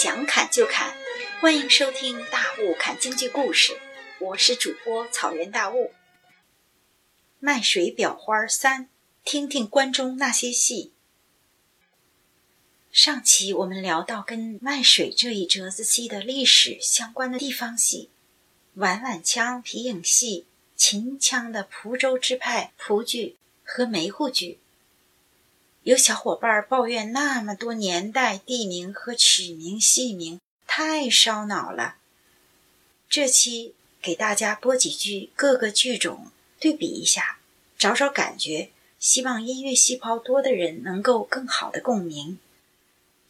想砍就砍，欢迎收听《大雾砍京剧故事》，我是主播草原大雾。卖水裱花三，听听关中那些戏。上期我们聊到跟卖水这一折子戏的历史相关的地方戏，碗碗腔皮影戏、秦腔的蒲州支派蒲剧和梅户剧。有小伙伴抱怨，那么多年代、地名和曲名、戏名太烧脑了。这期给大家播几句各个剧种，对比一下，找找感觉。希望音乐细胞多的人能够更好的共鸣。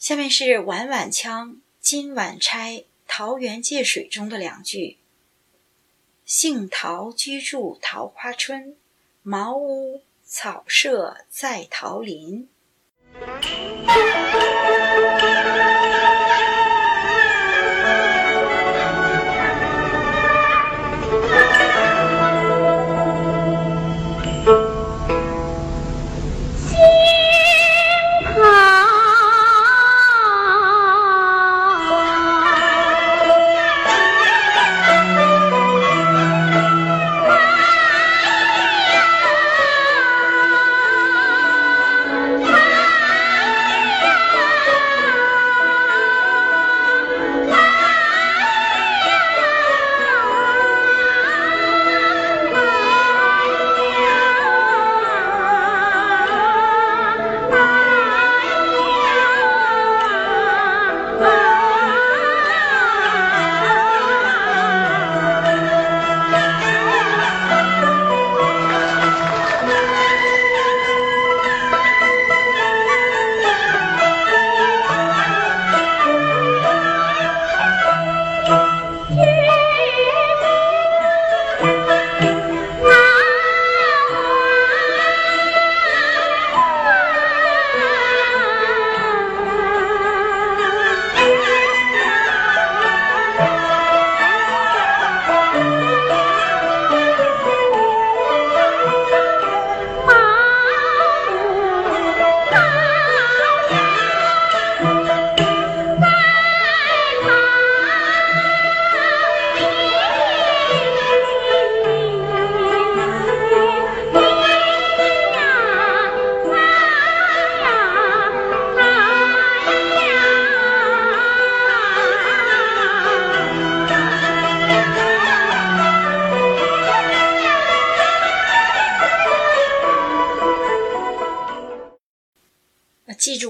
下面是晚晚腔《金碗钗桃园借水》中的两句：“杏桃居住桃花村，茅屋。”草舍在桃林。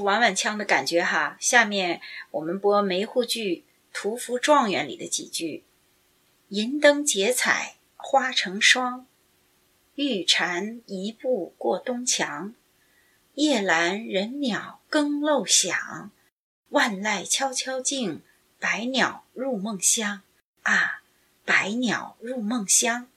碗碗腔的感觉哈，下面我们播梅户剧《屠夫状元》里的几句：银灯结彩花成霜，玉蝉一步过东墙，夜阑人鸟更漏响，万籁悄悄静，百鸟入梦乡。啊，百鸟入梦乡。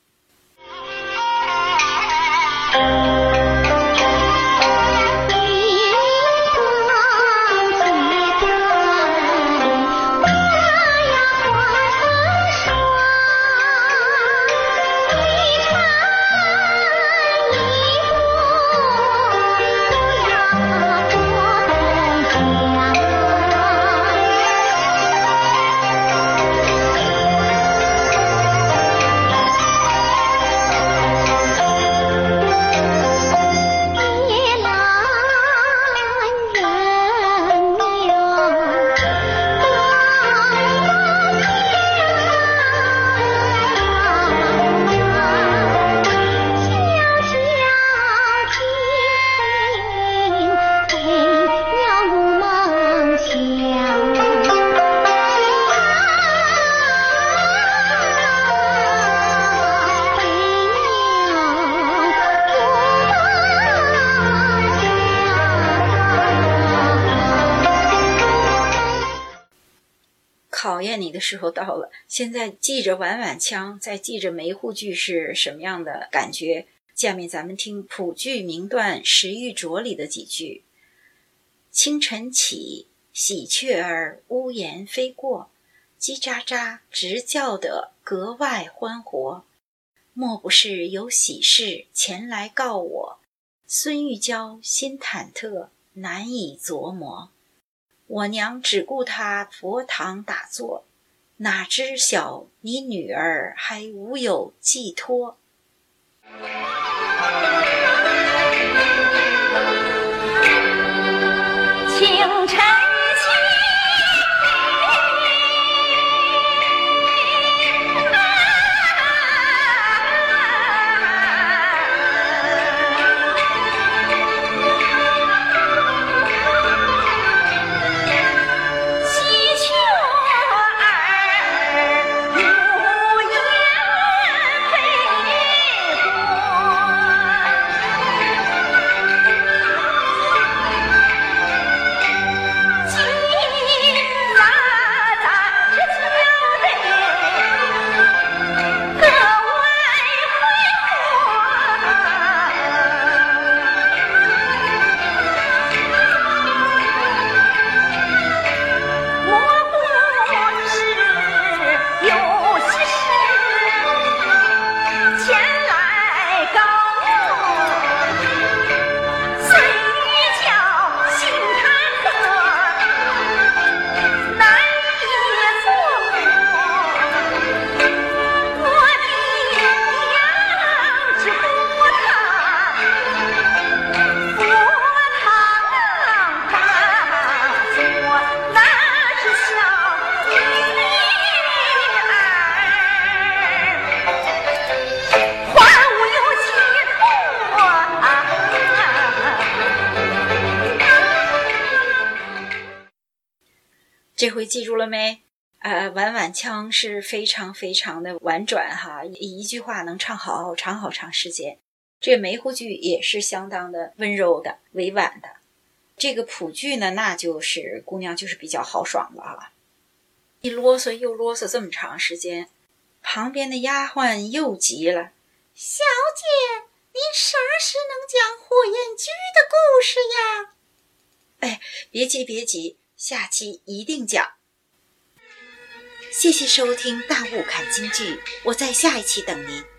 考验你的时候到了，现在记着碗碗腔，再记着梅户剧是什么样的感觉。下面咱们听普剧名段《石玉镯》里的几句：清晨起，喜鹊儿屋檐飞过，叽喳喳直叫得格外欢活。莫不是有喜事前来告我？孙玉娇心忐忑，难以琢磨。我娘只顾他佛堂打坐，哪知晓你女儿还无有寄托。清这回记住了没？呃，婉婉腔是非常非常的婉转哈，一句话能唱好长好长时间。这梅湖剧也是相当的温柔的、委婉的。这个谱剧呢，那就是姑娘就是比较豪爽了啊，一啰嗦又啰嗦这么长时间，旁边的丫鬟又急了：“小姐，您啥时能讲火焰驹的故事呀？”哎，别急别急。下期一定讲。谢谢收听《大雾看京剧》，我在下一期等您。